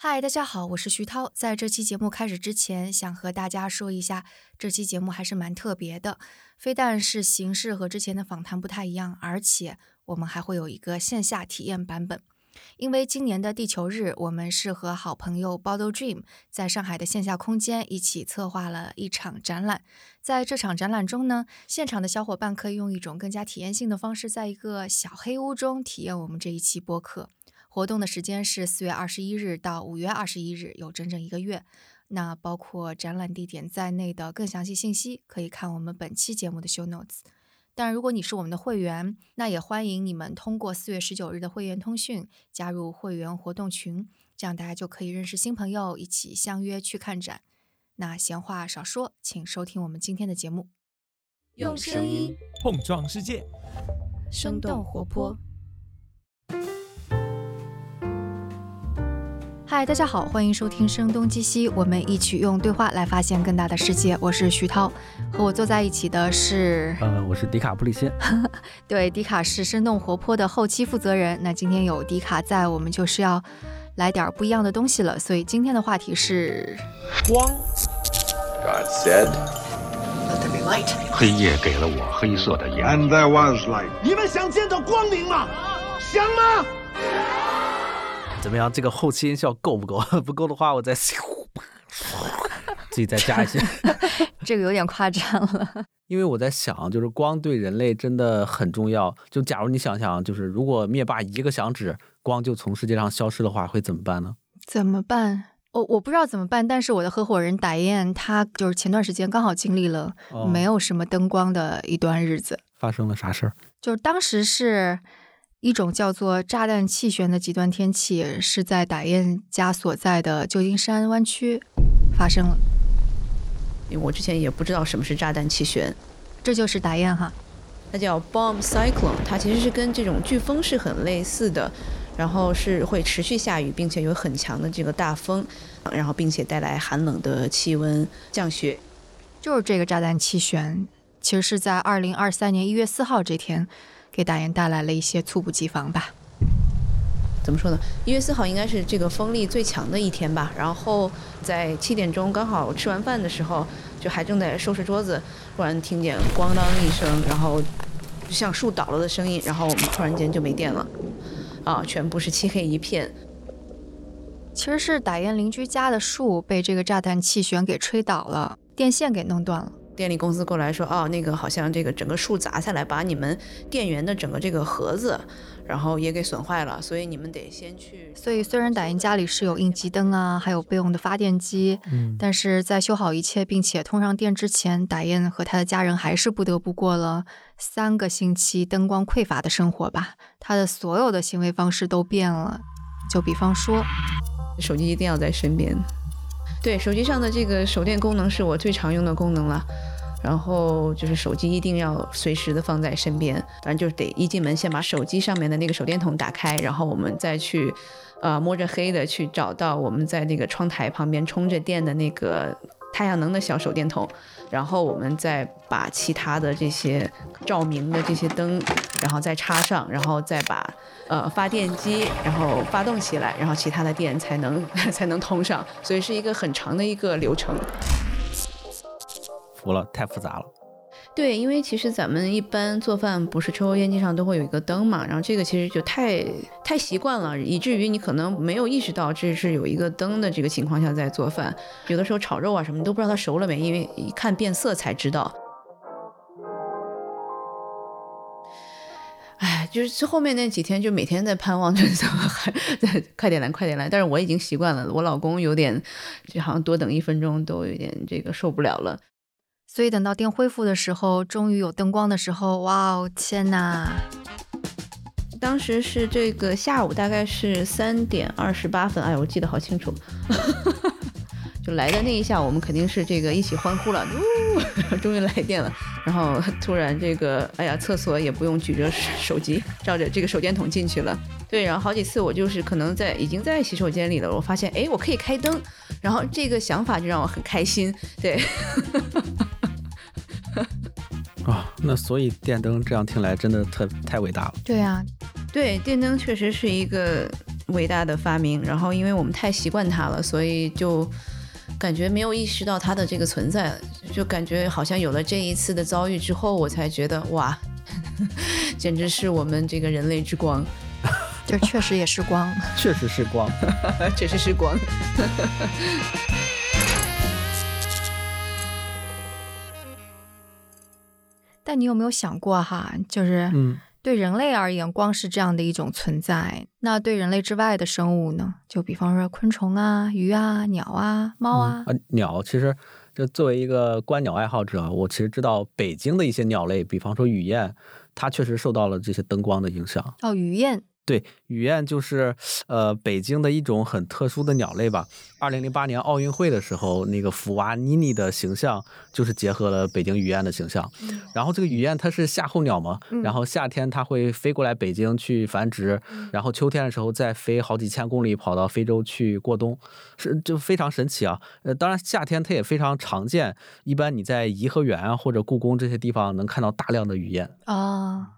嗨，大家好，我是徐涛。在这期节目开始之前，想和大家说一下，这期节目还是蛮特别的。非但是形式和之前的访谈不太一样，而且我们还会有一个线下体验版本。因为今年的地球日，我们是和好朋友 Bottle Dream 在上海的线下空间一起策划了一场展览。在这场展览中呢，现场的小伙伴可以用一种更加体验性的方式，在一个小黑屋中体验我们这一期播客。活动的时间是四月二十一日到五月二十一日，有整整一个月。那包括展览地点在内的更详细信息，可以看我们本期节目的 show notes。但如果你是我们的会员，那也欢迎你们通过四月十九日的会员通讯加入会员活动群，这样大家就可以认识新朋友，一起相约去看展。那闲话少说，请收听我们今天的节目，用声音碰撞世界，生动活泼。嗨，大家好，欢迎收听《声东击西》，我们一起用对话来发现更大的世界。我是徐涛，和我坐在一起的是，呃，我是迪卡布里辛。对，迪卡是生动活泼的后期负责人。那今天有迪卡在，我们就是要来点不一样的东西了。所以今天的话题是光。God said, "Let there be light." 黑夜给了我黑色的眼。And there was light. 你们想见到光明吗？想吗？怎么样？这个后期音效够不够？不够的话，我再自己再加一些。这个有点夸张了。因为我在想，就是光对人类真的很重要。就假如你想想，就是如果灭霸一个响指，光就从世界上消失的话，会怎么办呢？怎么办？我我不知道怎么办。但是我的合伙人达燕，他就是前段时间刚好经历了没有什么灯光的一段日子。发生了啥事儿？就是当时是。一种叫做炸弹气旋的极端天气是在打燕家所在的旧金山湾区发生了。因为我之前也不知道什么是炸弹气旋，这就是打燕哈，它叫 bomb cyclone，它其实是跟这种飓风是很类似的，然后是会持续下雨，并且有很强的这个大风，然后并且带来寒冷的气温降雪。就是这个炸弹气旋，其实是在二零二三年一月四号这天。给大雁带来了一些猝不及防吧？怎么说呢？一月四号应该是这个风力最强的一天吧。然后在七点钟刚好吃完饭的时候，就还正在收拾桌子，突然听见咣当一声，然后像树倒了的声音，然后我们突然间就没电了，啊，全部是漆黑一片。其实是打雁邻居家的树被这个炸弹气旋给吹倒了，电线给弄断了。电力公司过来说，哦，那个好像这个整个树砸下来，把你们电源的整个这个盒子，然后也给损坏了，所以你们得先去。所以虽然打印家里是有应急灯啊，还有备用的发电机，嗯，但是在修好一切并且通上电之前，打印和他的家人还是不得不过了三个星期灯光匮乏的生活吧。他的所有的行为方式都变了，就比方说，手机一定要在身边。对手机上的这个手电功能是我最常用的功能了，然后就是手机一定要随时的放在身边，反正就是得一进门先把手机上面的那个手电筒打开，然后我们再去，呃摸着黑的去找到我们在那个窗台旁边充着电的那个太阳能的小手电筒，然后我们再把其他的这些照明的这些灯，然后再插上，然后再把。呃，发电机，然后发动起来，然后其他的电才能才能通上，所以是一个很长的一个流程。太复杂了。对，因为其实咱们一般做饭不是抽油烟机上都会有一个灯嘛，然后这个其实就太太习惯了，以至于你可能没有意识到这是有一个灯的这个情况下在做饭。有的时候炒肉啊什么，你都不知道它熟了没，因为一看变色才知道。哎，就是后面那几天，就每天在盼望着怎么还快点来，快点来。但是我已经习惯了，我老公有点，就好像多等一分钟都有点这个受不了了。所以等到电恢复的时候，终于有灯光的时候，哇哦，天哪！当时是这个下午，大概是三点二十八分。哎，我记得好清楚。就来的那一下，我们肯定是这个一起欢呼了，呜，终于来电了。然后突然这个，哎呀，厕所也不用举着手机，照着这个手电筒进去了。对，然后好几次我就是可能在已经在洗手间里了，我发现哎，我可以开灯，然后这个想法就让我很开心。对，那所以电灯这样听来真的特太伟大了。对啊，对，电灯确实是一个。伟大的发明。然后因为我们太习惯它了，所以就感觉没有意识到它的这个存在，就感觉好像有了这一次的遭遇之后，我才觉得哇，简直是我们这个人类之光。就确实也是光，确实是光，确实是光。但你有没有想过哈，就是嗯，对人类而言，光是这样的一种存在，那对人类之外的生物呢？就比方说昆虫啊、鱼啊、鸟啊、猫啊，啊，鸟其实就作为一个观鸟爱好者，我其实知道北京的一些鸟类，比方说雨燕，它确实受到了这些灯光的影响。哦，雨燕，对，雨燕就是呃北京的一种很特殊的鸟类吧。二零零八年奥运会的时候，那个福娃妮妮的形象就是结合了北京雨燕的形象。然后这个雨燕它是夏候鸟嘛，嗯然后夏天它会飞过来北京去繁殖，然后秋天的时候再飞好几千公里跑到非洲去过冬，是就非常神奇啊。呃，当然夏天它也非常常见，一般你在颐和园啊或者故宫这些地方能看到大量的雨燕。啊。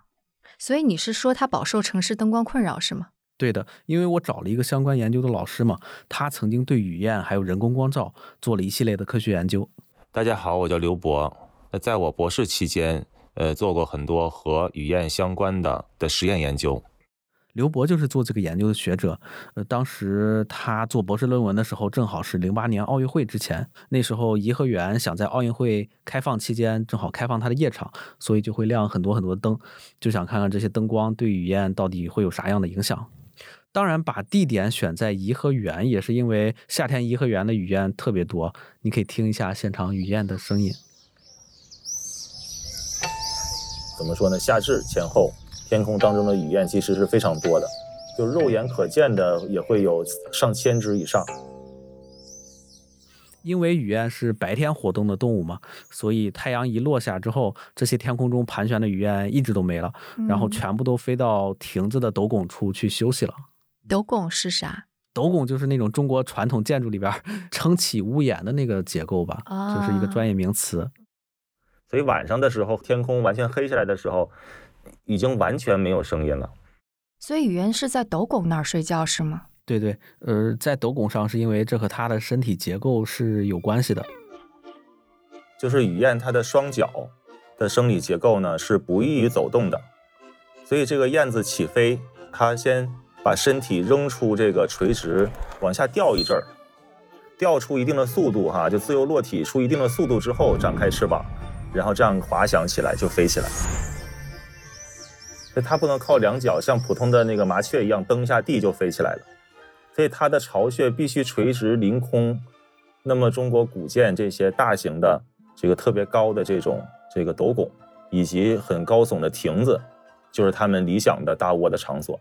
所以你是说它饱受城市灯光困扰是吗？对的，因为我找了一个相关研究的老师嘛，他曾经对雨燕还有人工光照做了一系列的科学研究。大家好，我叫刘博。那在我博士期间，呃，做过很多和雨燕相关的的实验研究。刘博就是做这个研究的学者，呃，当时他做博士论文的时候，正好是零八年奥运会之前，那时候颐和园想在奥运会开放期间正好开放它的夜场，所以就会亮很多很多灯，就想看看这些灯光对雨燕到底会有啥样的影响。当然，把地点选在颐和园也是因为夏天颐和园的雨燕特别多，你可以听一下现场雨燕的声音。怎么说呢？夏至前后，天空当中的雨燕其实是非常多的，就肉眼可见的也会有上千只以上。因为雨燕是白天活动的动物嘛，所以太阳一落下之后，这些天空中盘旋的雨燕一直都没了，然后嗯全部都飞到亭子的斗拱处去休息了。斗拱是啥？斗拱就是那种中国传统建筑里边 撑起屋檐的那个结构吧，就是一个啊专业名词。所以晚上的时候，天空完全黑下来的时候，已经完全没有声音了。所以雨燕是在斗拱那儿睡觉是吗？对对，呃，在斗拱上是因为这和它的身体结构是有关系的。就是雨燕它的双脚的生理结构呢是不易于走动的，所以这个燕子起飞，它先把身体扔出这个垂直，往下掉一阵儿，掉出一定的速度哈，就自由落体出一定的速度之后展开翅膀，然后这样滑翔起来就飞起来。所以它不能靠两脚像普通的那个麻雀一样蹬一下地就飞起来了，所以它的巢穴必须垂直凌空。那么中国古建这些大型的这个特别高的这种这个斗拱，以及很高耸的亭子，就是他们理想的大窝的场所。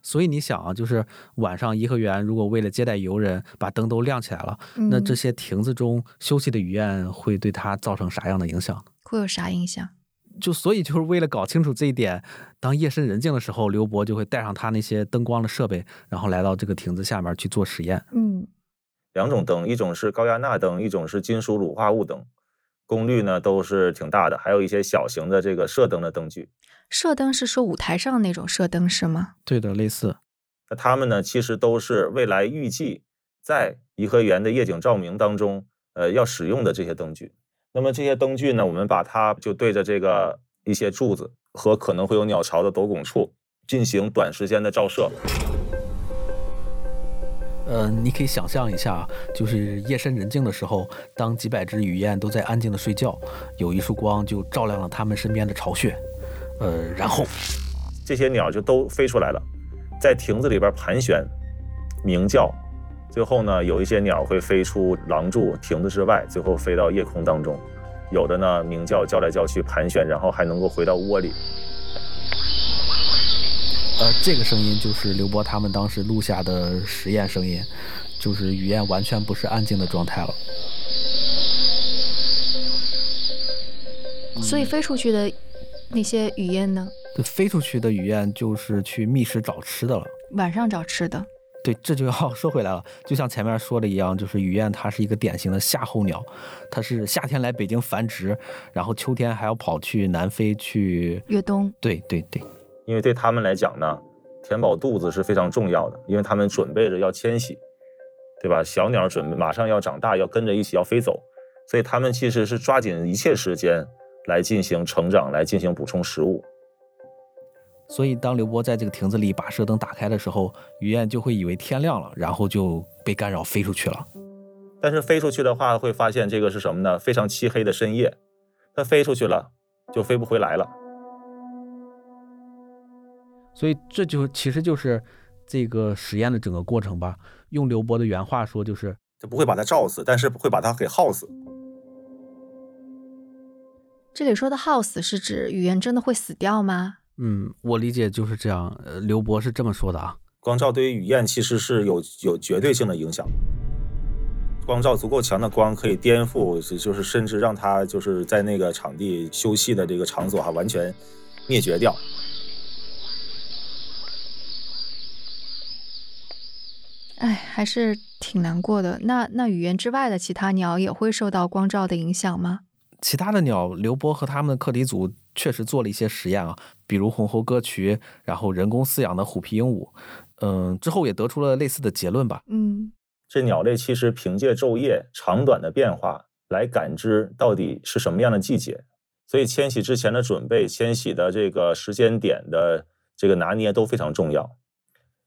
所以你想啊，就是晚上颐和园如果为了接待游人，把灯都亮起来了，那这嗯些亭子中休息的雨燕会对它造成啥样的影响呢？会有啥影响？就所以就是为了搞清楚这一点，当夜深人静的时候，刘博就会带上他那些灯光的设备，然后来到这个亭子下面去做实验。嗯，两种灯，一种是高压钠灯，一种是金属乳化物灯，功率呢都是挺大的，还有一些小型的这个射灯的灯具。射灯是说舞台上那种射灯是吗？对的，类似。那它们呢，其实都是未来预计在颐和园的夜景照明当中，呃，要使用的这些灯具。那么这些灯具呢，我们把它就对着这个一些柱子和可能会有鸟巢的斗拱处进行短时间的照射。呃，你可以想象一下，就是夜深人静的时候，当几百只雨燕都在安静的睡觉，有一束光就照亮了它们身边的巢穴，呃，然后这些鸟就都飞出来了，在亭子里边盘旋、鸣叫，最后呢，有一些鸟会飞出廊柱、亭子之外，最后飞到夜空当中；有的呢鸣叫、叫来叫去、盘旋，然后还能够回到窝里。呃，这个声音就是刘波他们当时录下的实验声音，就是雨燕完全不是安静的状态了。所以飞出去的那些雨燕呢，这飞出去的雨燕就是去觅食找吃的了。晚上找吃的。对，这就要 说回来了，就像前面说的一样，就是雨燕它是一个典型的夏候鸟，它是夏天来北京繁殖，然后秋天还要跑去南非去。越冬，对对对，因为对他们来讲呢，填饱肚子是非常重要的，因为他们准备着要迁徙，对吧？小鸟准备马上要长大，要跟着一起要飞走，所以他们其实是抓紧一切时间来进行成长，来进行补充食物。所以，当刘波在这个亭子里把射灯打开的时候，雨燕就会以为天亮了，然后就被干扰飞出去了。但是飞出去的话，会发现这个是什么呢？非常漆黑的深夜，它飞出去了就飞不回来了。所以，这就其实就是这个实验的整个过程吧。用刘波的原话说，就是这不会把它照死，但是会把它给耗死。这里说的耗死是指语言真的会死掉吗？嗯，我理解就是这样。呃，刘博是这么说的啊。光照对于雨燕其实是有有绝对性的影响。光照足够强的光可以颠覆，就是甚至让它就是在那个场地休息的这个场所哈完全灭绝掉。哎，还是挺难过的。那那语言之外的其他鸟也会受到光照的影响吗？其他的鸟，刘波和他们的课题组确实做了一些实验啊，比如红喉歌曲，然后人工饲养的虎皮鹦鹉，嗯，之后也得出了类似的结论吧。嗯，这鸟类其实凭借昼夜长短的变化来感知到底是什么样的季节，所以迁徙之前的准备、迁徙的这个时间点的这个拿捏都非常重要。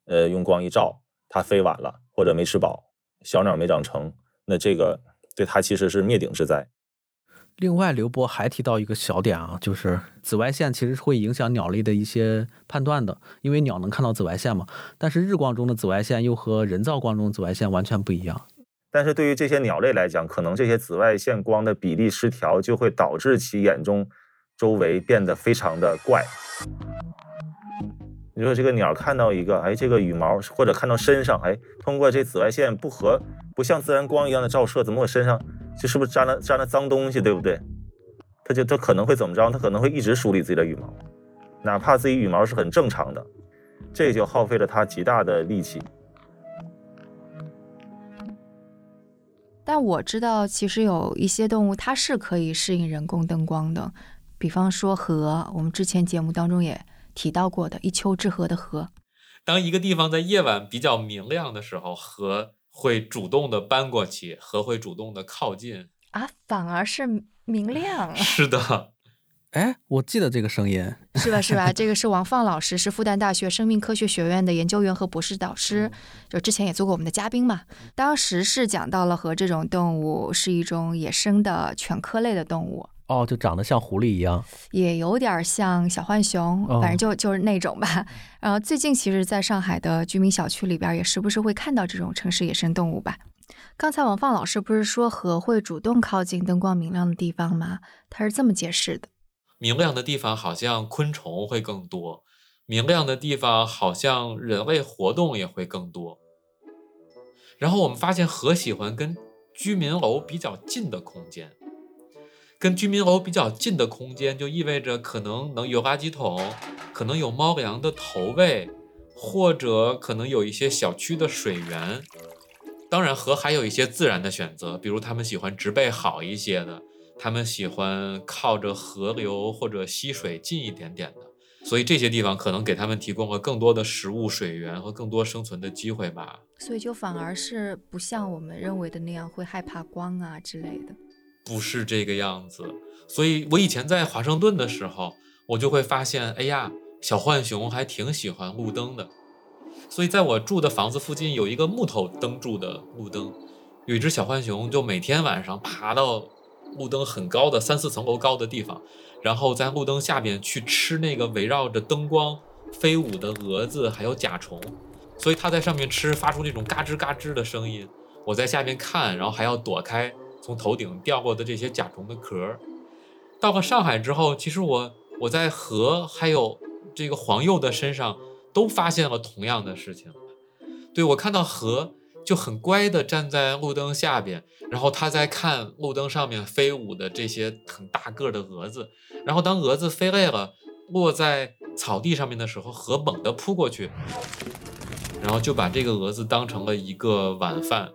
呃，用光一照，它飞晚了或者没吃饱，小鸟没长成，那这个对它其实是灭顶之灾。另外，刘波还提到一个小点啊，就是紫外线其实是会影响鸟类的一些判断的，因为鸟能看到紫外线嘛。但是日光中的紫外线又和人造光中的紫外线完全不一样。但是对于这些鸟类来讲，可能这些紫外线光的比例失调，就会导致其眼中周围变得非常的怪。你说这个鸟看到一个，哎，这个羽毛或者看到身上，哎，通过这紫外线不和不像自然光一样的照射，怎么我身上？这是不是沾了沾了脏东西，对不对？它就它可能会怎么着？它可能会一直梳理自己的羽毛，哪怕自己羽毛是很正常的，这就耗费了它极大的力气。但我知道，其实有一些动物它是可以适应人工灯光的，比方说河，我们之前节目当中也提到过的一丘之貉的河。当一个地方在夜晚比较明亮的时候，河。会主动的搬过去，和会主动的靠近啊，反而是明亮。是的，哎，我记得这个声音，是吧？是吧？这个是王放老师，是复旦大学生命科学学院的研究员和博士导师，就之前也做过我们的嘉宾嘛。当时是讲到了和这种动物是一种野生的犬科类的动物。哦，就长得像狐狸一样，也有点像小浣熊，反正就就是那种吧。然后最近其实，在上海的居民小区里边，也时不时会看到这种城市野生动物吧。刚才王放老师不是说河会主动靠近灯光明亮的地方吗？他是这么解释的：明亮的地方好像昆虫会更多，明亮的地方好像人类活动也会更多。然后我们发现河喜欢跟居民楼比较近的空间。跟居民楼比较近的空间，就意味着可能能有垃圾桶，可能有猫粮的投喂，或者可能有一些小区的水源。当然，河还有一些自然的选择，比如他们喜欢植被好一些的，他们喜欢靠着河流或者溪水近一点点的。所以这些地方可能给他们提供了更多的食物、水源和更多生存的机会吧。所以就反而是不像我们认为的那样会害怕光啊之类的。不是这个样子，所以我以前在华盛顿的时候，我就会发现，哎呀，小浣熊还挺喜欢路灯的。所以在我住的房子附近有一个木头灯柱的路灯，有一只小浣熊就每天晚上爬到路灯很高的三四层楼高的地方，然后在路灯下边去吃那个围绕着灯光飞舞的蛾子还有甲虫，所以它在上面吃，发出那种嘎吱嘎吱的声音。我在下面看，然后还要躲开。从头顶掉过的这些甲虫的壳，到了上海之后，其实我我在河还有这个黄鼬的身上都发现了同样的事情。对我看到河就很乖的站在路灯下边，然后他在看路灯上面飞舞的这些很大个的蛾子，然后当蛾子飞累了落在草地上面的时候，河猛地扑过去，然后就把这个蛾子当成了一个晚饭。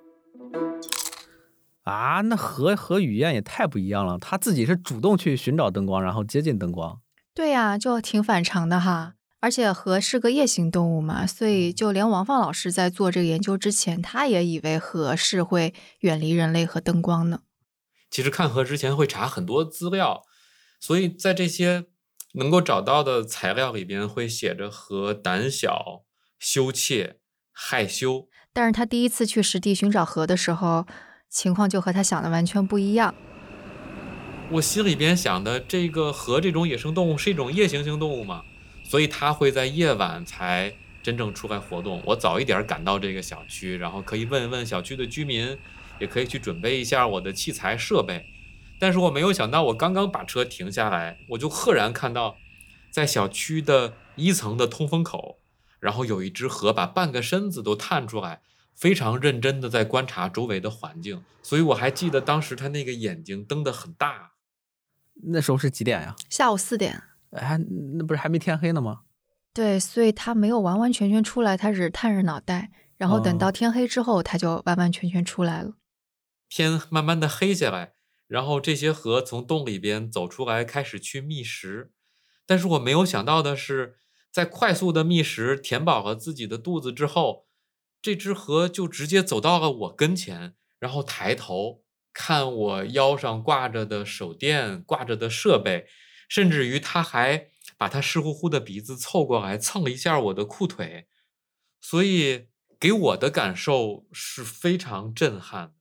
啊，那和和雨燕也太不一样了。他自己是主动去寻找灯光，然后接近灯光。对呀，就挺反常的哈。而且河是个夜行动物嘛，所以就连王放老师在做这个研究之前，他也以为河是会远离人类和灯光呢。其实看河之前会查很多资料，所以在这些能够找到的材料里边会写着河胆小、羞怯、害羞。但是他第一次去实地寻找河的时候，情况就和他想的完全不一样。我心里边想的，这个河这种野生动物是一种夜行性动物嘛，所以它会在夜晚才真正出来活动。我早一点赶到这个小区，然后可以问一问小区的居民，也可以去准备一下我的器材设备。但是我没有想到，我刚刚把车停下来，我就赫然看到，在小区的一层的通风口，然后有一只河把半个身子都探出来。非常认真的在观察周围的环境，所以我还记得当时他那个眼睛瞪得很大。那时候是几点呀？下午四点。还那不是还没天黑呢吗？对，所以他没有完完全全出来，他只探着脑袋，然后等到天黑之后，他就完完全全出来了。天慢慢的黑下来，然后这些河从洞里边走出来，开始去觅食。但是我没有想到的是，在快速的觅食填饱了自己的肚子之后。这只河就直接走到了我跟前，然后抬头看我腰上挂着的手电、挂着的设备，甚至于它还把它湿乎乎的鼻子凑过来蹭了一下我的裤腿，所以给我的感受是非常震撼。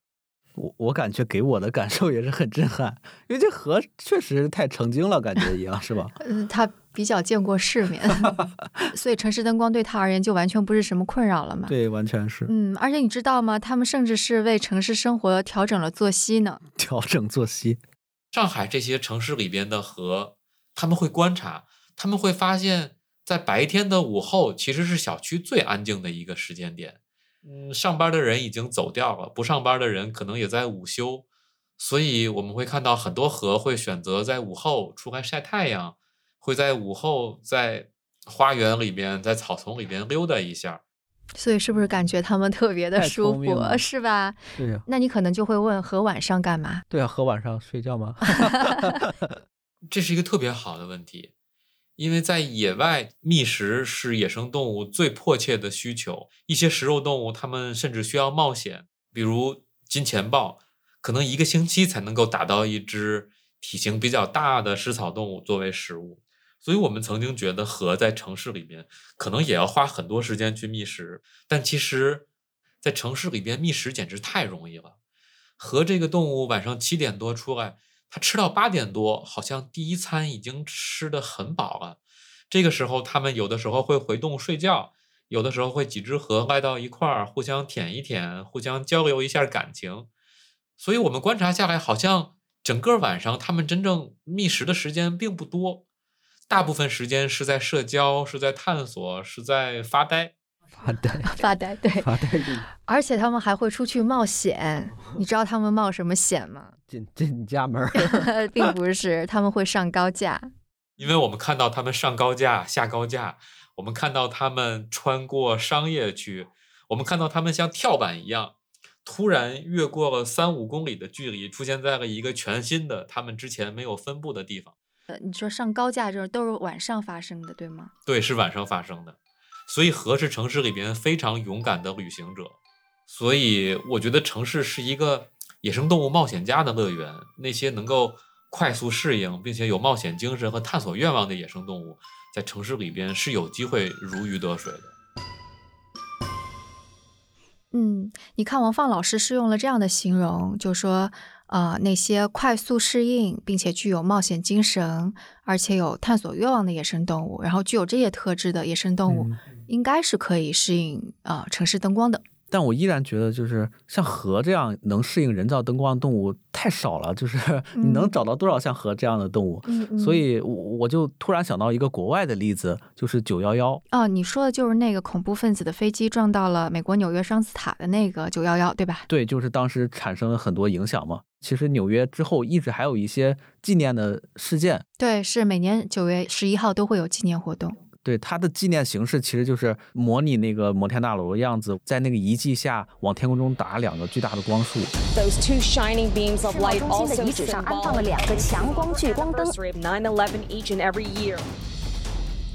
我我感觉给我的感受也是很震撼，因为这河确实太成精了，感觉一样是吧？嗯，他比较见过世面，所以城市灯光对他而言就完全不是什么困扰了嘛。对，完全是。嗯，而且你知道吗？他们甚至是为城市生活调整了作息呢。调整作息。上海这些城市里边的河，他们会观察，他们会发现，在白天的午后其实是小区最安静的一个时间点。嗯，上班的人已经走掉了，不上班的人可能也在午休，所以我们会看到很多河会选择在午后出来晒太阳，会在午后在花园里边、在草丛里边溜达一下。所以是不是感觉他们特别的舒服，是吧？对呀。那你可能就会问，河晚上干嘛？对啊，河晚上睡觉吗？这是一个特别好的问题。因为在野外觅食是野生动物最迫切的需求，一些食肉动物它们甚至需要冒险，比如金钱豹，可能一个星期才能够打到一只体型比较大的食草动物作为食物。所以我们曾经觉得河在城市里边可能也要花很多时间去觅食，但其实，在城市里边觅食简直太容易了。河这个动物晚上七点多出来。他吃到八点多，好像第一餐已经吃的很饱了。这个时候，他们有的时候会回洞睡觉，有的时候会几只河赖到一块儿，互相舔一舔，互相交流一下感情。所以，我们观察下来，好像整个晚上他们真正觅食的时间并不多，大部分时间是在社交，是在探索，是在发呆。发呆，发呆，对，发呆。而且他们还会出去冒险，你知道他们冒什么险吗？进进你家门？并不是，他们会上高架。因为我们看到他们上高架、下高架，我们看到他们穿过商业区，我们看到他们像跳板一样，突然越过了三五公里的距离，出现在了一个全新的、他们之前没有分布的地方。呃，你说上高架这都是晚上发生的，对吗？对，是晚上发生的。所以河是城市里边非常勇敢的旅行者，所以我觉得城市是一个野生动物冒险家的乐园。那些能够快速适应并且有冒险精神和探索愿望的野生动物，在城市里边是有机会如鱼得水的。嗯，你看王放老师是用了这样的形容，就说。呃，那些快速适应并且具有冒险精神，而且有探索愿望的野生动物，然后具有这些特质的野生动物，应该是可以适应呃城市灯光的。但我依然觉得，就是像河这样能适应人造灯光的动物太少了。就是 你能找到多少像河这样的动物？所以我就突然想到一个国外的例子，就是九幺幺。哦，你说的就是那个恐怖分子的飞机撞到了美国纽约双子塔的那个九幺幺，对吧？对，就是当时产生了很多影响嘛。其实纽约之后一直还有一些纪念的事件。对，是每年九月十一号都会有纪念活动。对它的纪念形式其实就是模拟那个摩天大楼的样子，在那个遗迹下往天空中打两个巨大的光束。Those two shining beams of light also 上安放了两个强光聚光灯。9/11 each and every year.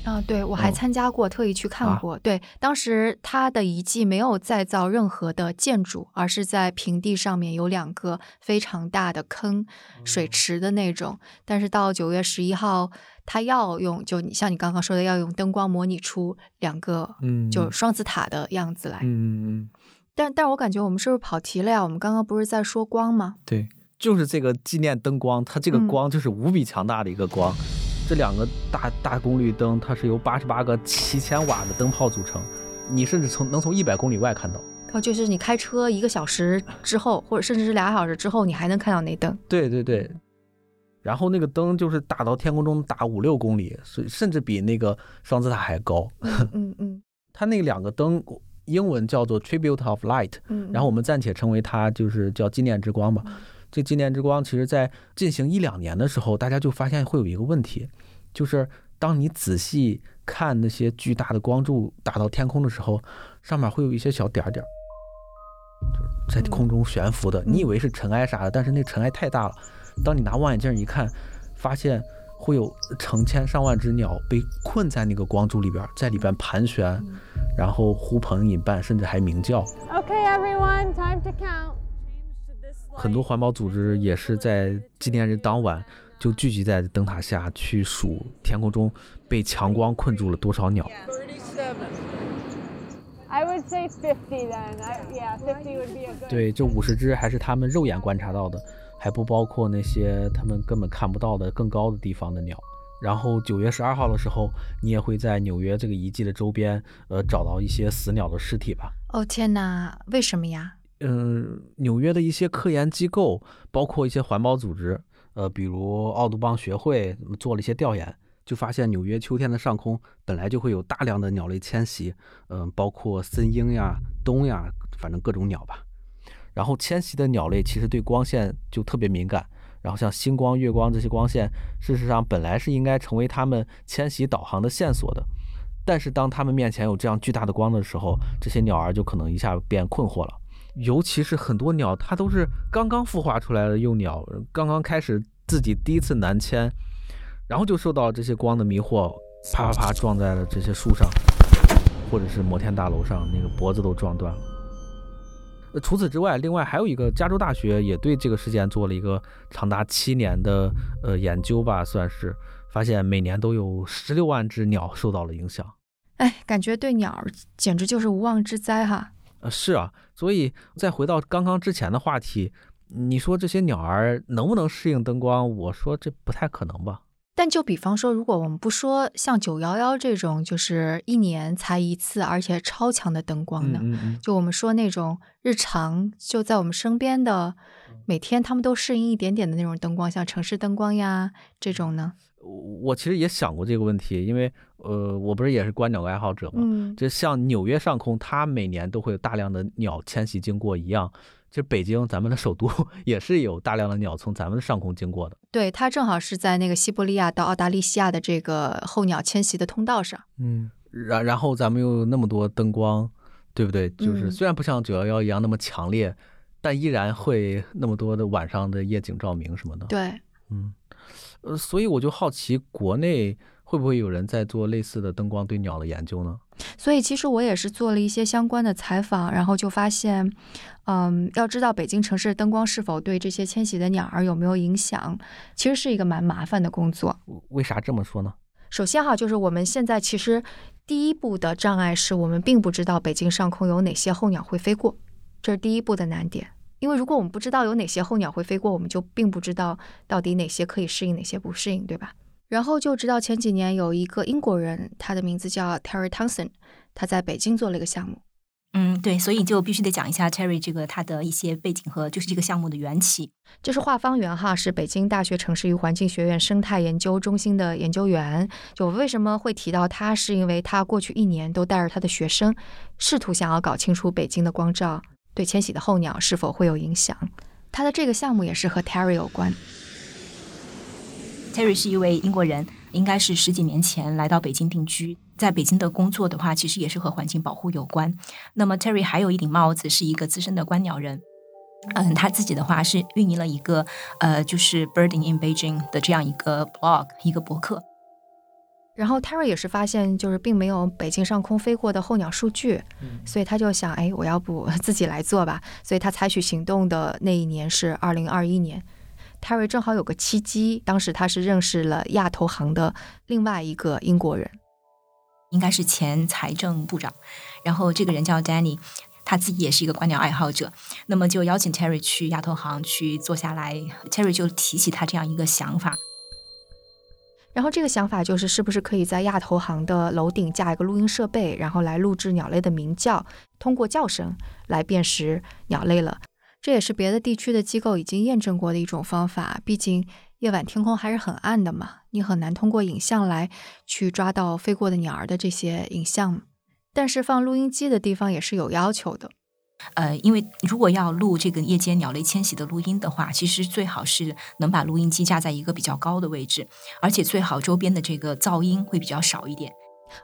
啊，对，我还哦参加过，特意去看啊过。对，当时它的遗迹没有再造任何的建筑，而是在平地上面有两个非常大的坑，水池的那种。但是到九月十一号，它要用就你像你刚刚说的，要用灯光模拟出两个嗯就双子塔的样子来。嗯嗯，但但我感觉我们是不是跑题了呀？我们刚刚不是在说光吗？对，就是这个纪念灯光，它这个嗯光就是无比强大的一个光。这两个大大功率灯，它是由八十八个七千瓦的灯泡组成，你甚至从能从一百公里外看到。哦，就是你开车一个小时之后，或者甚至是俩小时之后，你还能看到那灯。对对对，然后那个灯就是打到天空中打五六公里，所以甚至比那个双子塔还高。嗯嗯 它那两个灯英文叫做 Tribute of Light，嗯，然后我们暂且称为它就是叫纪念之光吧。这纪念之光，其实在进行一两年的时候，大家就发现会有一个问题，就是当你仔细看那些巨大的光柱打到天空的时候，上面会有一些小点儿点儿，就是在空中悬浮的。你以为是尘埃啥的，但是那尘埃太大了，当你拿望远镜一看，发现会有成千上万只鸟被困在那个光柱里边，在里边盘旋，然后呼朋引伴，甚至还鸣叫。Okay, everyone, time to count. 很多环保组织也是在纪念日当晚就聚集在灯塔下去数天空中被强光困住了多少鸟。I would say 50 then. Yeah, 50 would be a good. 对，这五十只还是他们肉眼观察到的，还不包括那些他们根本看不到的更高的地方的鸟。然后九月十二号的时候，你也会在纽约这个遗迹的周边，呃，找到一些死鸟的尸体吧。哦天哪，为什么呀？嗯，纽约的一些科研机构，包括一些环保组织，呃，比如奥杜邦学会做了一些调研，就发现纽约秋天的上空本来就会有大量的鸟类迁徙，嗯、包括森鹰呀、冬呀，反正各种鸟吧。然后迁徙的鸟类其实对光线就特别敏感，然后像星光、月光这些光线，事实上本来是应该成为它们迁徙导航的线索的，但是当它们面前有这样巨大的光的时候，这些鸟儿就可能一下变困惑了。尤其是很多鸟，它都是刚刚孵化出来的幼鸟，刚刚开始自己第一次南迁，然后就受到这些光的迷惑，啪啪啪撞在了这些树上，或者是摩天大楼上，那个脖子都撞断了。除此之外，另外还有一个加州大学也对这个事件做了一个长达七年的呃研究吧，算是发现每年都有十六万只鸟受到了影响。哎，感觉对鸟简直就是无妄之灾哈。呃，是啊，所以再回到刚刚之前的话题，你说这些鸟儿能不能适应灯光？我说这不太可能吧。但就比方说，如果我们不说像九幺幺这种，就是一年才一次，而且超强的灯光呢，嗯嗯就我们说那种日常就在我们身边的，每天他们都适应一点点的那种灯光，像城市灯光呀这种呢。我其实也想过这个问题，因为呃，我不是也是观鸟爱好者嘛，嗯就像纽约上空，它每年都会有大量的鸟迁徙经过一样，其实北京咱们的首都也是有大量的鸟从咱们的上空经过的。对，它正好是在那个西伯利亚到澳大利西亚的这个候鸟迁徙的通道上。嗯，然然后咱们又有那么多灯光，对不对？就是嗯虽然不像九幺幺一样那么强烈，但依然会那么多的晚上的夜景照明什么的。对，嗯，呃，所以我就好奇，国内会不会有人在做类似的灯光对鸟的研究呢？所以其实我也是做了一些相关的采访，然后就发现，嗯，要知道北京城市灯光是否对这些迁徙的鸟儿有没有影响，其实是一个蛮麻烦的工作。为啥这么说呢？首先哈，就是我们现在其实第一步的障碍是我们并不知道北京上空有哪些候鸟会飞过，这是第一步的难点。因为如果我们不知道有哪些候鸟会飞过，我们就并不知道到底哪些可以适应，哪些不适应，对吧？然后就直到前几年有一个英国人，他的名字叫 Terry Townsend，他在北京做了一个项目。嗯，对，所以就必须得讲一下 Terry 这个他的一些背景和就是这个项目的缘起。这是华方圆哈，是北京大学城市与环境学院生态研究中心的研究员。就为什么会提到他，是因为他过去一年都带着他的学生，试图想要搞清楚北京的光照对迁徙的候鸟是否会有影响。他的这个项目也是和 Terry 有关。Terry 是一位英国人，应该是十几年前来到北京定居，在北京的工作的话，其实也是和环境保护有关。那么 Terry 还有一顶帽子，是一个资深的观鸟人。嗯，他自己的话是运营了一个呃，就是 Birding in Beijing 的这样一个 blog 一个博客。然后 Terry 也是发现，就是并没有北京上空飞过的候鸟数据，所以他就想，哎，我要不自己来做吧。所以他采取行动的那一年是二零二一年。Terry 正好有个契机，当时他是认识了亚投行的另外一个英国人，应该是前财政部长，然后这个人叫 Danny，他自己也是一个观鸟爱好者，那么就邀请 Terry 去亚投行去坐下来，Terry 就提起他这样一个想法。然后这个想法就是，是不是可以在亚投行的楼顶架一个录音设备，然后来录制鸟类的鸣叫，通过叫声来辨识鸟类了。这也是别的地区的机构已经验证过的一种方法。毕竟夜晚天空还是很暗的嘛，你很难通过影像来去抓到飞过的鸟儿的这些影像。但是放录音机的地方也是有要求的。呃，因为如果要录这个夜间鸟类迁徙的录音的话，其实最好是能把录音机架在一个比较高的位置，而且最好周边的这个噪音会比较少一点。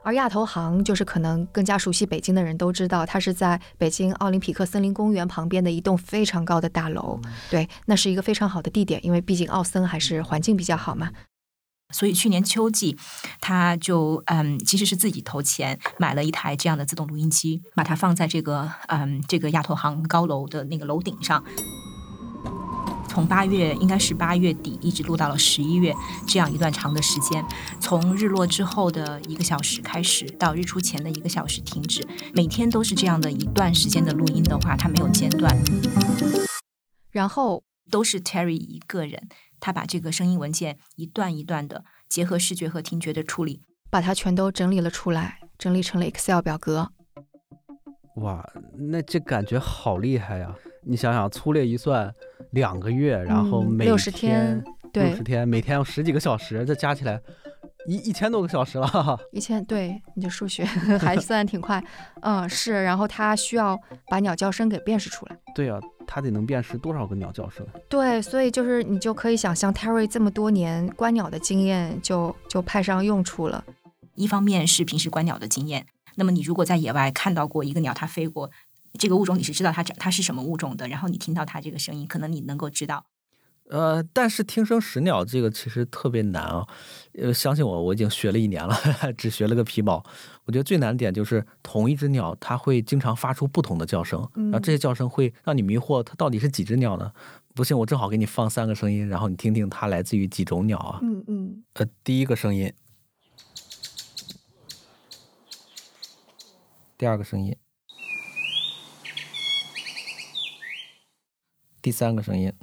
而亚投行就是可能更加熟悉北京的人都知道，它是在北京奥林匹克森林公园旁边的一栋非常高的大楼。对，那是一个非常好的地点，因为毕竟奥森还是环境比较好嘛。所以去年秋季，他就嗯，其实是自己投钱买了一台这样的自动录音机，把它放在这个嗯这个亚投行高楼的那个楼顶上。从八月应该是八月底，一直录到了十一月，这样一段长的时间，从日落之后的一个小时开始，到日出前的一个小时停止，每天都是这样的一段时间的录音的话，它没有间断。然后都是 Terry 一个人。他把这个声音文件一段一段的结合视觉和听觉的处理，把它全都整理了出来，整理成了 Excel 表格。哇，那这感觉好厉害呀！你想想，粗略一算，两个月，然后每六十天，六十天，每天要十几个小时，这加起来一一千多个小时了。一千，对，你的数学 还算挺快。嗯，是。然后他需要把鸟叫声给辨识出来。对啊。它得能辨识多少个鸟叫声？对，所以就是你就可以想象，Terry 这么多年观鸟的经验就就派上用处了。一方面是平时观鸟的经验，那么你如果在野外看到过一个鸟，它飞过这个物种，你是知道它它是什么物种的，然后你听到它这个声音，可能你能够知道。呃，但是听声识鸟这个其实特别难啊。呃，相信我，我已经学了一年了，只学了个皮毛。我觉得最难的点就是同一只鸟，它会经常发出不同的叫声，然后这些叫声会让你迷惑，它到底是几只鸟呢？不信，我正好给你放三个声音，然后你听听它来自于几种鸟啊？嗯嗯。呃，第一个声音，第二个声音，第三个声音。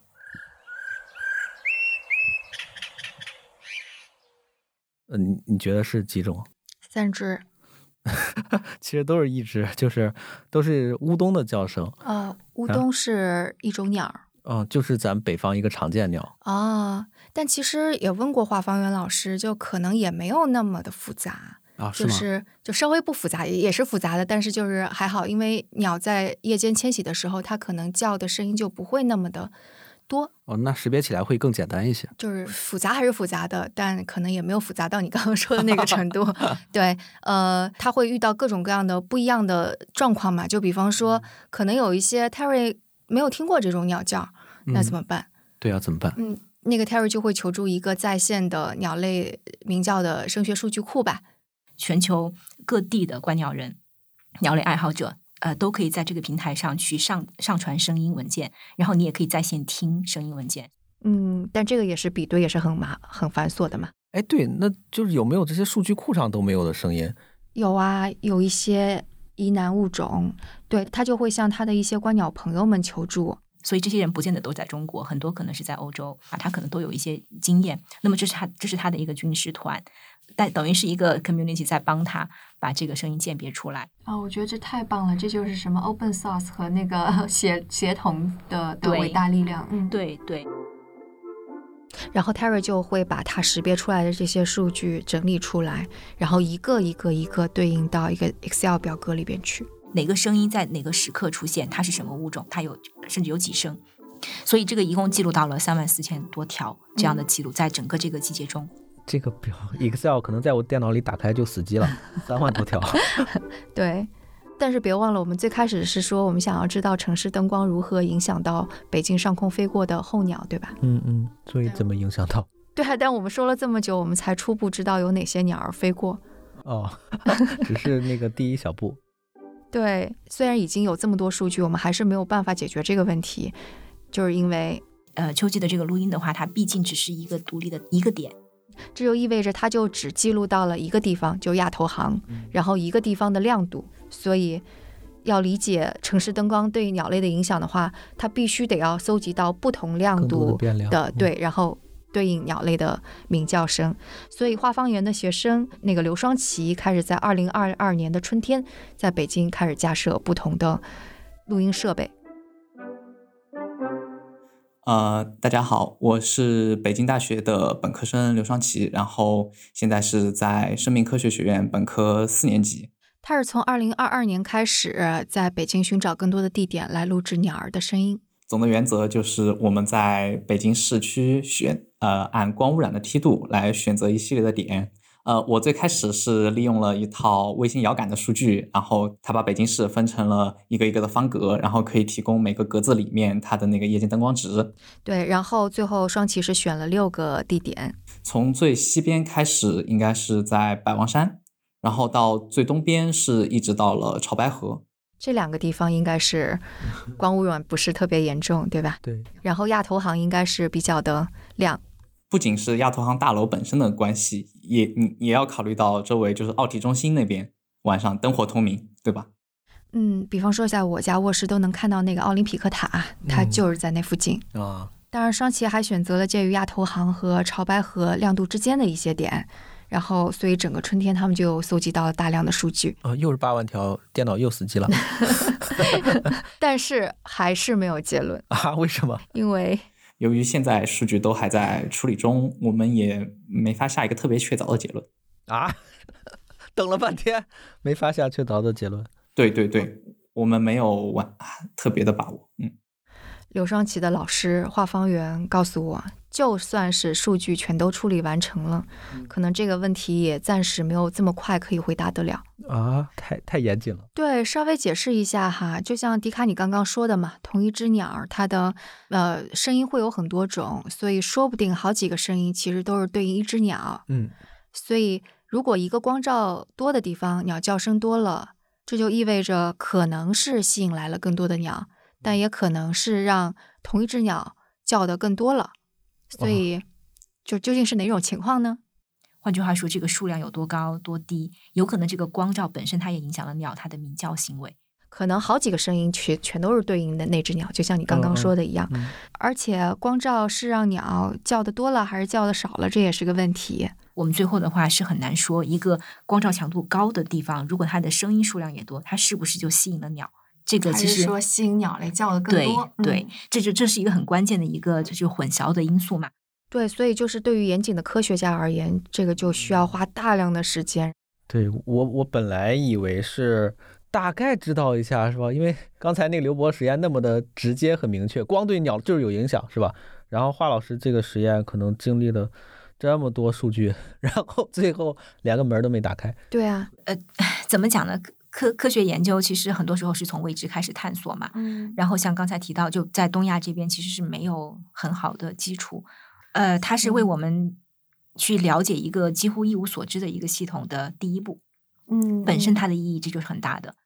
呃，你你觉得是几种？三只。其实都是一只，就是都是乌冬的叫声。啊，乌冬是一种鸟。嗯，就是咱北方一个常见鸟。啊，但其实也问过华方圆老师，就可能也没有那么的复杂。啊，就是就稍微不复杂，也也是复杂的，但是就是还好，因为鸟在夜间迁徙的时候，它可能叫的声音就不会那么的。多哦，那识别起来会更简单一些。就是复杂还是复杂的，但可能也没有复杂到你刚刚说的那个程度。对，呃，他会遇到各种各样的不一样的状况嘛？就比方说，可能有一些 Terry 没有听过这种鸟叫，那怎么办？对啊，怎么办？嗯，那个 Terry 就会求助一个在线的鸟类鸣叫的声学数据库吧。全球各地的观鸟人、鸟类爱好者。呃，都可以在这个平台上去上上传声音文件，然后你也可以在线听声音文件。嗯，但这个也是比对，也是很麻很繁琐的嘛。哎，对，那就是有没有这些数据库上都没有的声音？有啊，有一些疑难物种，对他就会向他的一些观鸟朋友们求助。所以这些人不见得都在中国，很多可能是在欧洲啊，他可能都有一些经验。那么这是他这是他的一个军师团。但等于是一个 community 在帮他把这个声音鉴别出来啊！我觉得这太棒了，这就是什么 open source 和那个 协协同的的伟大力量。嗯，对对。然后 Terry 就会把它识别出来的这些数据整理出来，然后一个一个一个对应到一个 Excel 表格里边去。哪个声音在哪个时刻出现？它是什么物种？它有甚至有几声？所以这个一共记录到了三万四千多条这样的记录，在整个这个季节中。这个表 Excel 可能在我电脑里打开就死机了，三万多条。对，但是别忘了，我们最开始是说我们想要知道城市灯光如何影响到北京上空飞过的候鸟，对吧？嗯嗯，所以怎么影响到？对啊，但我们说了这么久，我们才初步知道有哪些鸟儿飞过。哦，只是那个第一小步。对，虽然已经有这么多数据，我们还是没有办法解决这个问题，就是因为呃，秋季的这个录音的话，它毕竟只是一个独立的一个点，这就意味着它就只记录到了一个地方，就亚投行，然后一个地方的亮度。所以要理解城市灯光对鸟类的影响的话，它必须得要搜集到不同亮度变量嗯的对，然后对应鸟类的鸣叫声。所以画方园的学生那个刘双奇开始在二零二二年的春天，在北京开始架设不同的录音设备。呃，大家好，我是北京大学的本科生刘双奇，然后现在是在生命科学学院本科四年级。他是从二零二二年开始在北京寻找更多的地点来录制鸟儿的声音。总的原则就是我们在北京市区选呃按光污染的梯度来选择一系列的点。呃，我最开始是利用了一套卫星遥感的数据，然后它把北京市分成了一个一个的方格，然后可以提供每个格子里面它的那个夜间灯光值。对，然后最后双骑是选了六个地点，从最西边开始应该是在百望山，然后到最东边是一直到了潮白河。这两个地方应该是 光污染不是特别严重，对吧？对。然后亚投行应该是比较的亮，不仅是亚投行大楼本身的关系，也你也要考虑到周围就是奥体中心那边晚上灯火通明，对吧？嗯，比方说在我家卧室都能看到那个奥林匹克塔，它就是在那附近。啊，当然，双旗还选择了介于亚投行和潮白河亮度之间的一些点，然后所以整个春天他们就搜集到了大量的数据，啊，又是八万条，电脑又死机了 但是还是没有结论，啊？为什么？因为由于现在数据都还在处理中，我们也没法下一个特别确凿的结论。啊，等了半天没发下确凿的结论。对对对，我们没有完特别的把握。嗯，刘双奇的老师画方圆告诉我，就算是数据全都处理完成了，可能这个问题也暂时没有这么快可以回答得了。啊，太太严谨了。对，稍微解释一下哈，就像迪卡你刚刚说的嘛，同一只鸟它的呃声音会有很多种，所以说不定好几个声音其实都是对应一只鸟。嗯，所以如果一个光照多的地方鸟叫声多了，这就意味着可能是吸引来了更多的鸟，但也可能是让同一只鸟叫的更多了。所以，就究竟是哪种情况呢？换句话说，这个数量有多高多低，有可能这个光照本身它也影响了鸟它的鸣叫行为。可能好几个声音全全都是对应的那只鸟，就像你刚刚说的一样。嗯而且光照是让鸟叫的多了还是叫的少了，这也是个问题。我们最后的话是很难说，一个光照强度高的地方，如果它的声音数量也多，它是不是就吸引了鸟？这个其实说吸引鸟类叫的对对，这就这是一个很关键的一个就是混淆的因素嘛。对，所以就是对于严谨的科学家而言，这个就需要花大量的时间。对我，我本来以为是大概知道一下，是吧？因为刚才那个刘博实验那么的直接很明确，光对鸟就是有影响，是吧？然后华老师这个实验可能经历了这么多数据，然后最后连个门都没打开。对啊，呃，怎么讲呢？科科学研究其实很多时候是从未知开始探索嘛。嗯，然后像刚才提到，就在东亚这边其实是没有很好的基础。呃，它是为我们去了解一个几乎一无所知的一个系统的第一步。嗯，本身它的意义这就是很大的。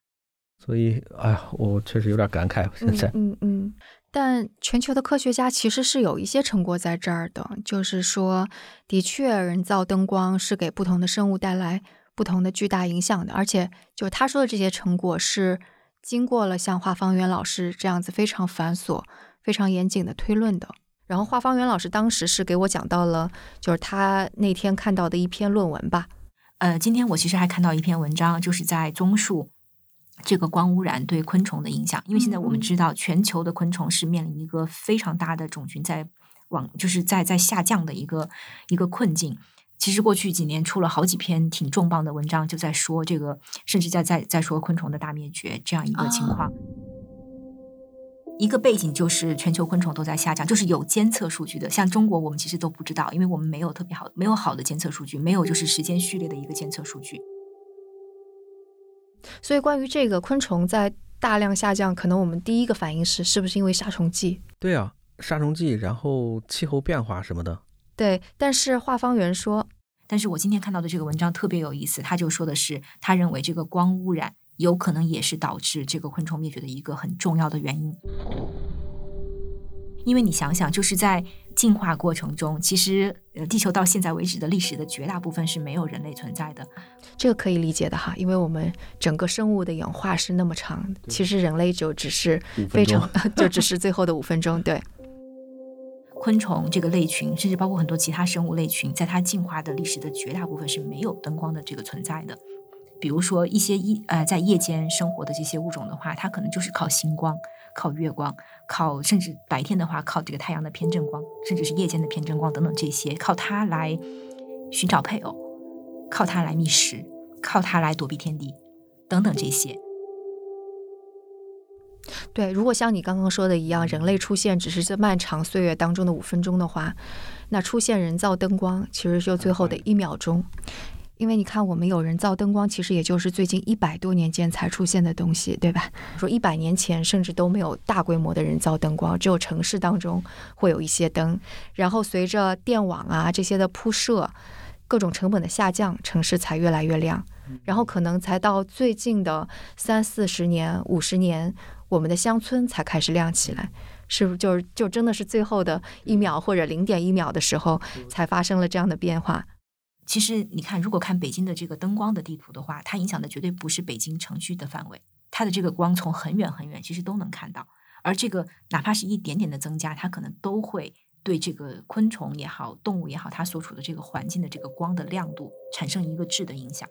所以，哎呀，我确实有点感慨。现在，嗯嗯，但全球的科学家其实是有一些成果在这儿的，就是说，的确，人造灯光是给不同的生物带来不同的巨大影响的，而且，就是他说的这些成果是经过了像华方圆老师这样子非常繁琐、非常严谨的推论的。然后，华方圆老师当时是给我讲到了，就是他那天看到的一篇论文吧。呃，今天我其实还看到一篇文章，就是在综述这个光污染对昆虫的影响。因为现在我们知道，全球的昆虫是面临一个非常大的种群在往，就是在在下降的一个一个困境。其实过去几年出了好几篇挺重磅的文章，就在说这个，甚至在在在说昆虫的大灭绝这样一个情况。一个背景就是全球昆虫都在下降，就是有监测数据的。像中国，我们其实都不知道，因为我们没有特别好、没有好的监测数据，没有就是时间序列的一个监测数据。所以，关于这个昆虫在大量下降，可能我们第一个反应是，是不是因为杀虫剂？对啊，杀虫剂，然后气候变化什么的。对，但是华方圆说，但是我今天看到的这个文章特别有意思，他就说的是，他认为这个光污染有可能也是导致这个昆虫灭绝的一个很重要的原因。因为你想想，就是在进化过程中，其实呃，地球到现在为止的历史的绝大部分是没有人类存在的。这个可以理解的哈，因为我们整个生物的演化是那么长，其实人类就只是非常 就只是最后的五分钟。对，昆虫这个类群，甚至包括很多其他生物类群，在它进化的历史的绝大部分是没有灯光的这个存在的。比如说一些夜呃在夜间生活的这些物种的话，它可能就是靠星光。靠月光，靠甚至白天的话，靠这个太阳的偏振光，甚至是夜间的偏振光等等这些，靠它来寻找配偶，靠它来觅食，靠它来躲避天敌等等这些。对，如果像你刚刚说的一样，人类出现只是这漫长岁月当中的五分钟的话，那出现人造灯光其实就最后的一秒钟。因为你看，我们有人造灯光，其实也就是最近一百多年间才出现的东西，对吧？说一百年前甚至都没有大规模的人造灯光，只有城市当中会有一些灯。然后随着电网啊这些的铺设，各种成本的下降，城市才越来越亮。然后可能才到最近的三四十年、五十年，我们的乡村才开始亮起来，是不是？就是就真的是最后的一秒或者零点一秒的时候，才发生了这样的变化。其实你看，如果看北京的这个灯光的地图的话，它影响的绝对不是北京城区的范围，它的这个光从很远很远其实都能看到，而这个哪怕是一点点的增加，它可能都会对这个昆虫也好、动物也好，它所处的这个环境的这个光的亮度产生一个质的影响。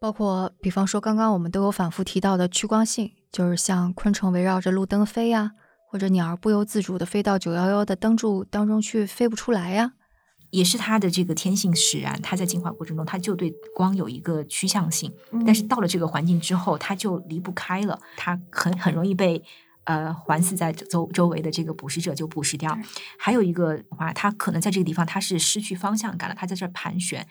包括比方说，刚刚我们都有反复提到的趋光性，就是像昆虫围绕着路灯飞呀，或者鸟儿不由自主的飞到九幺幺的灯柱当中去，飞不出来呀。也是它的这个天性使然，它在进化过程中，它就对光有一个趋向性。但是到了这个环境之后，它就离不开了，它很很容易被呃环伺在周周围的这个捕食者就捕食掉。还有一个话，它可能在这个地方它是失去方向感了，它在这儿盘旋，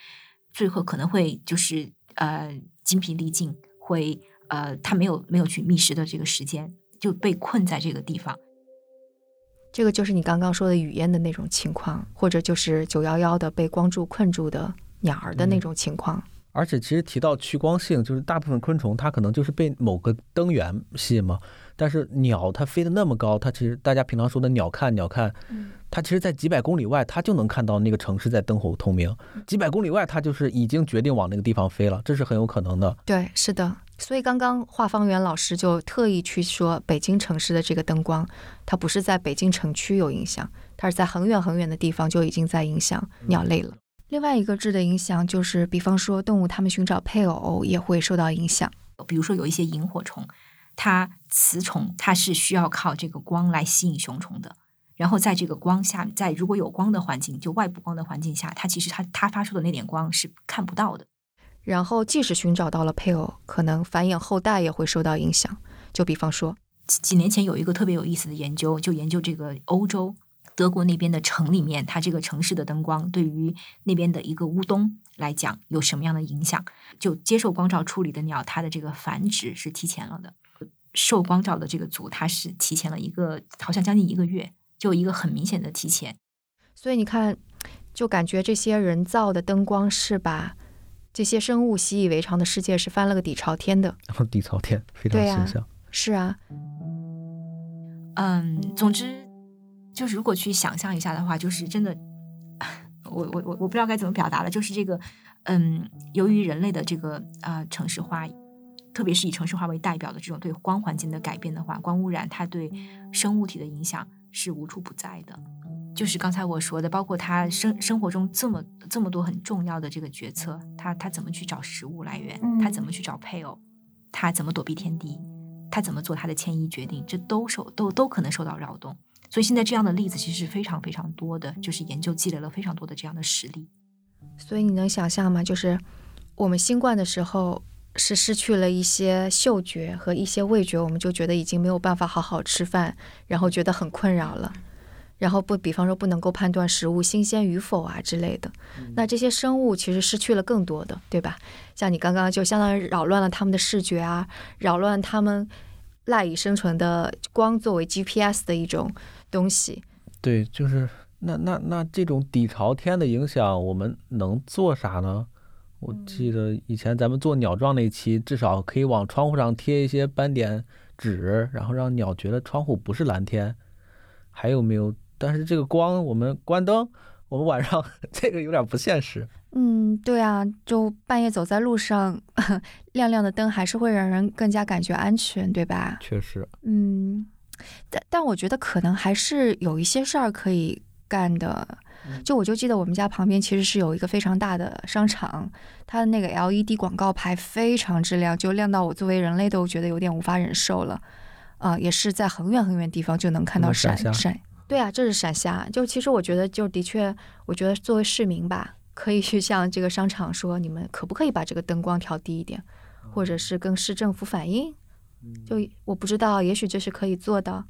最后可能会就是呃精疲力尽，会呃它没有没有去觅食的这个时间，就被困在这个地方。这个就是你刚刚说的雨燕的那种情况，或者就是九幺幺的被光柱困住的鸟儿的那种情况。而且其实提到趋光性，就是大部分昆虫它可能就是被某个灯源吸引嘛。但是鸟它飞得那么高，它其实大家平常说的鸟看鸟看，它其实在几百公里外它就能看到那个城市在灯火通明。几百公里外它就是已经决定往那个地方飞了，这是很有可能的。对，是的。所以刚刚华方圆老师就特意去说，北京城市的这个灯光，它不是在北京城区有影响，它是在很远很远的地方就已经在影响鸟类了。另外一个质的影响就是，比方说动物它们寻找配偶也会受到影响。比如说有一些萤火虫，它雌虫它是需要靠这个光来吸引雄虫的，然后在这个光下，在如果有光的环境，就外部光的环境下，它其实它它发出的那点光是看不到的。然后，即使寻找到了配偶，可能繁衍后代也会受到影响。就比方说，几年前有一个特别有意思的研究，就研究这个欧洲德国那边的城里面，它这个城市的灯光对于那边的一个乌冬来讲有什么样的影响？就接受光照处理的鸟，它的这个繁殖是提前了的；受光照的这个组，它是提前了一个，好像将近一个月，就一个很明显的提前。所以你看，就感觉这些人造的灯光是把。这些生物习以为常的世界是翻了个底朝天的，底朝天非常形象。是啊，嗯，总之就是如果去想象一下的话，就是真的，我我我我不知道该怎么表达了。就是这个，嗯，由于人类的这个啊城市化，特别是以城市化为代表的这种对光环境的改变的话，光污染它对生物体的影响是无处不在的。就是刚才我说的，包括他生生活中这么这么多很重要的这个决策，他他怎么去找食物来源，他怎么去找配偶，他怎么躲避天敌，他怎么做他的迁移决定，这都受都都可能受到扰动。所以现在这样的例子其实是非常非常多的，就是研究积累了非常多的这样的实例。所以你能想象吗？就是我们新冠的时候是失去了一些嗅觉和一些味觉，我们就觉得已经没有办法好好吃饭，然后觉得很困扰了。然后不，比方说不能够判断食物新鲜与否啊之类的，那这些生物其实失去了更多的，对吧？像你刚刚就相当于扰乱了他们的视觉啊，扰乱他们赖以生存的光作为 GPS 的一种东西。对，就是那那那这种底朝天的影响，我们能做啥呢？我记得以前咱们做鸟状那期，至少可以往窗户上贴一些斑点纸，然后让鸟觉得窗户不是蓝天。还有没有？但是这个光，我们关灯，我们晚上 这个有点不现实。嗯，对啊，就半夜走在路上，亮亮的灯还是会让人更加感觉安全，对吧？确实。嗯，但但我觉得可能还是有一些事儿可以干的。就我就记得我们家旁边其实是有一个非常大的商场，它的那个 LED 广告牌非常之亮，就亮到我作为人类都觉得有点无法忍受了。啊，也是在很远很远地方就能看到闪闪。对啊，这是闪瞎。就其实我觉得，就的确，我觉得作为市民吧，可以去向这个商场说，你们可不可以把这个灯光调低一点，或者是跟市政府反映。就我不知道，也许这是可以做的。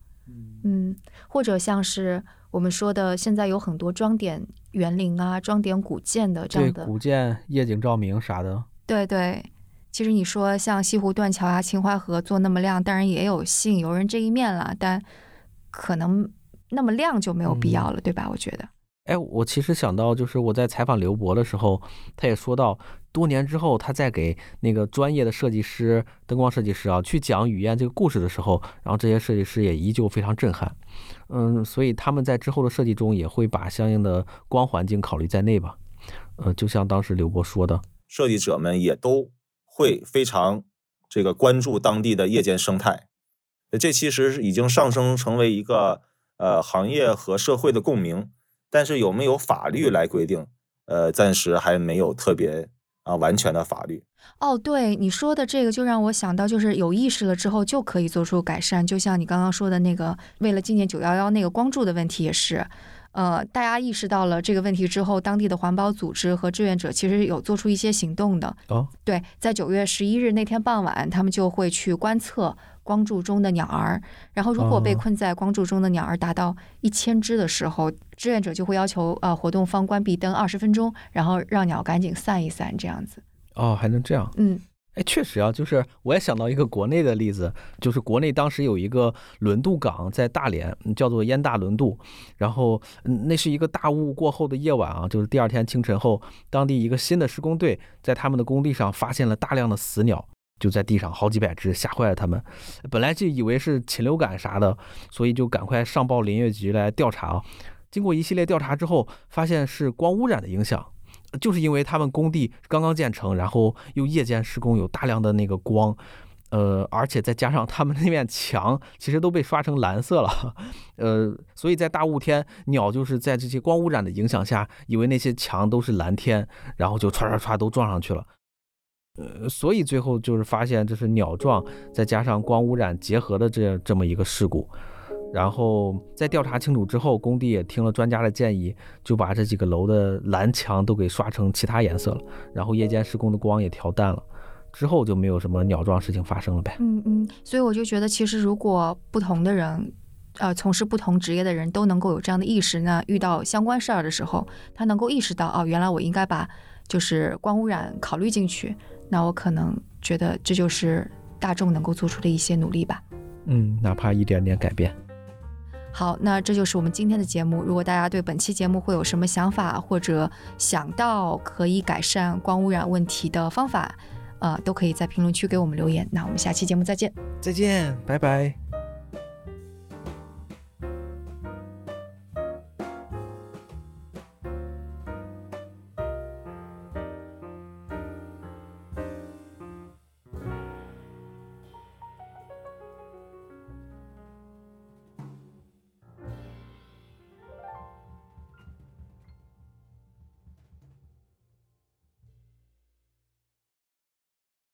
嗯，或者像是。我们说的现在有很多装点园林啊，装点古建的这样的古建夜景照明啥的。对对，其实你说像西湖断桥啊、秦淮河做那么亮，当然也有吸引游人这一面了，但可能那么亮就没有必要了，对吧？我觉得。哎，我其实想到，就是我在采访刘博的时候，他也说到，多年之后他在给那个专业的设计师、灯光设计师啊去讲雨燕这个故事的时候，然后这些设计师也依旧非常震撼。嗯，所以他们在之后的设计中也会把相应的光环境考虑在内吧。呃，就像当时刘波说的，设计者们也都会非常这个关注当地的夜间生态。这其实已经上升成为一个呃行业和社会的共鸣。但是有没有法律来规定？呃，暂时还没有特别啊完全的法律。哦，对你说的这个，就让我想到，就是有意识了之后就可以做出改善。就像你刚刚说的那个，为了纪念九幺幺那个光柱的问题也是，呃，大家意识到了这个问题之后，当地的环保组织和志愿者其实有做出一些行动的。哦，对，在九月十一日那天傍晚，他们就会去观测。光柱中的鸟儿，然后如果被困在光柱中的鸟儿达到一千只的时候，志愿者就会要求呃活动方关闭灯二十分钟，然后让鸟赶紧散一散，这样子。哦，还能这样？嗯，哎，确实啊，就是我也想到一个国内的例子，就是国内当时有一个轮渡港在大连，叫做燕大轮渡，然后那是一个大雾过后的夜晚啊，就是第二天清晨后，当地一个新的施工队在他们的工地上发现了大量的死鸟。就在地上好几百只，吓坏了他们。本来就以为是禽流感啥的，所以就赶快上报林业局来调查啊。经过一系列调查之后，发现是光污染的影响，就是因为他们工地刚刚建成，然后又夜间施工，有大量的那个光，呃，而且再加上他们那面墙其实都被刷成蓝色了，呃，所以在大雾天，鸟就是在这些光污染的影响下，以为那些墙都是蓝天，然后就唰唰唰都撞上去了。呃，所以最后就是发现这是鸟撞，再加上光污染结合的这这么一个事故。然后在调查清楚之后，工地也听了专家的建议，就把这几个楼的蓝墙都给刷成其他颜色了。然后夜间施工的光也调淡了，之后就没有什么鸟撞事情发生了呗。嗯嗯，所以我就觉得，其实如果不同的人，呃，从事不同职业的人都能够有这样的意识，那遇到相关事儿的时候，他能够意识到，哦，原来我应该把就是光污染考虑进去。那我可能觉得这就是大众能够做出的一些努力吧。嗯，哪怕一点点改变。好，那这就是我们今天的节目。如果大家对本期节目会有什么想法，或者想到可以改善光污染问题的方法，呃，都可以在评论区给我们留言。那我们下期节目再见。再见，拜拜。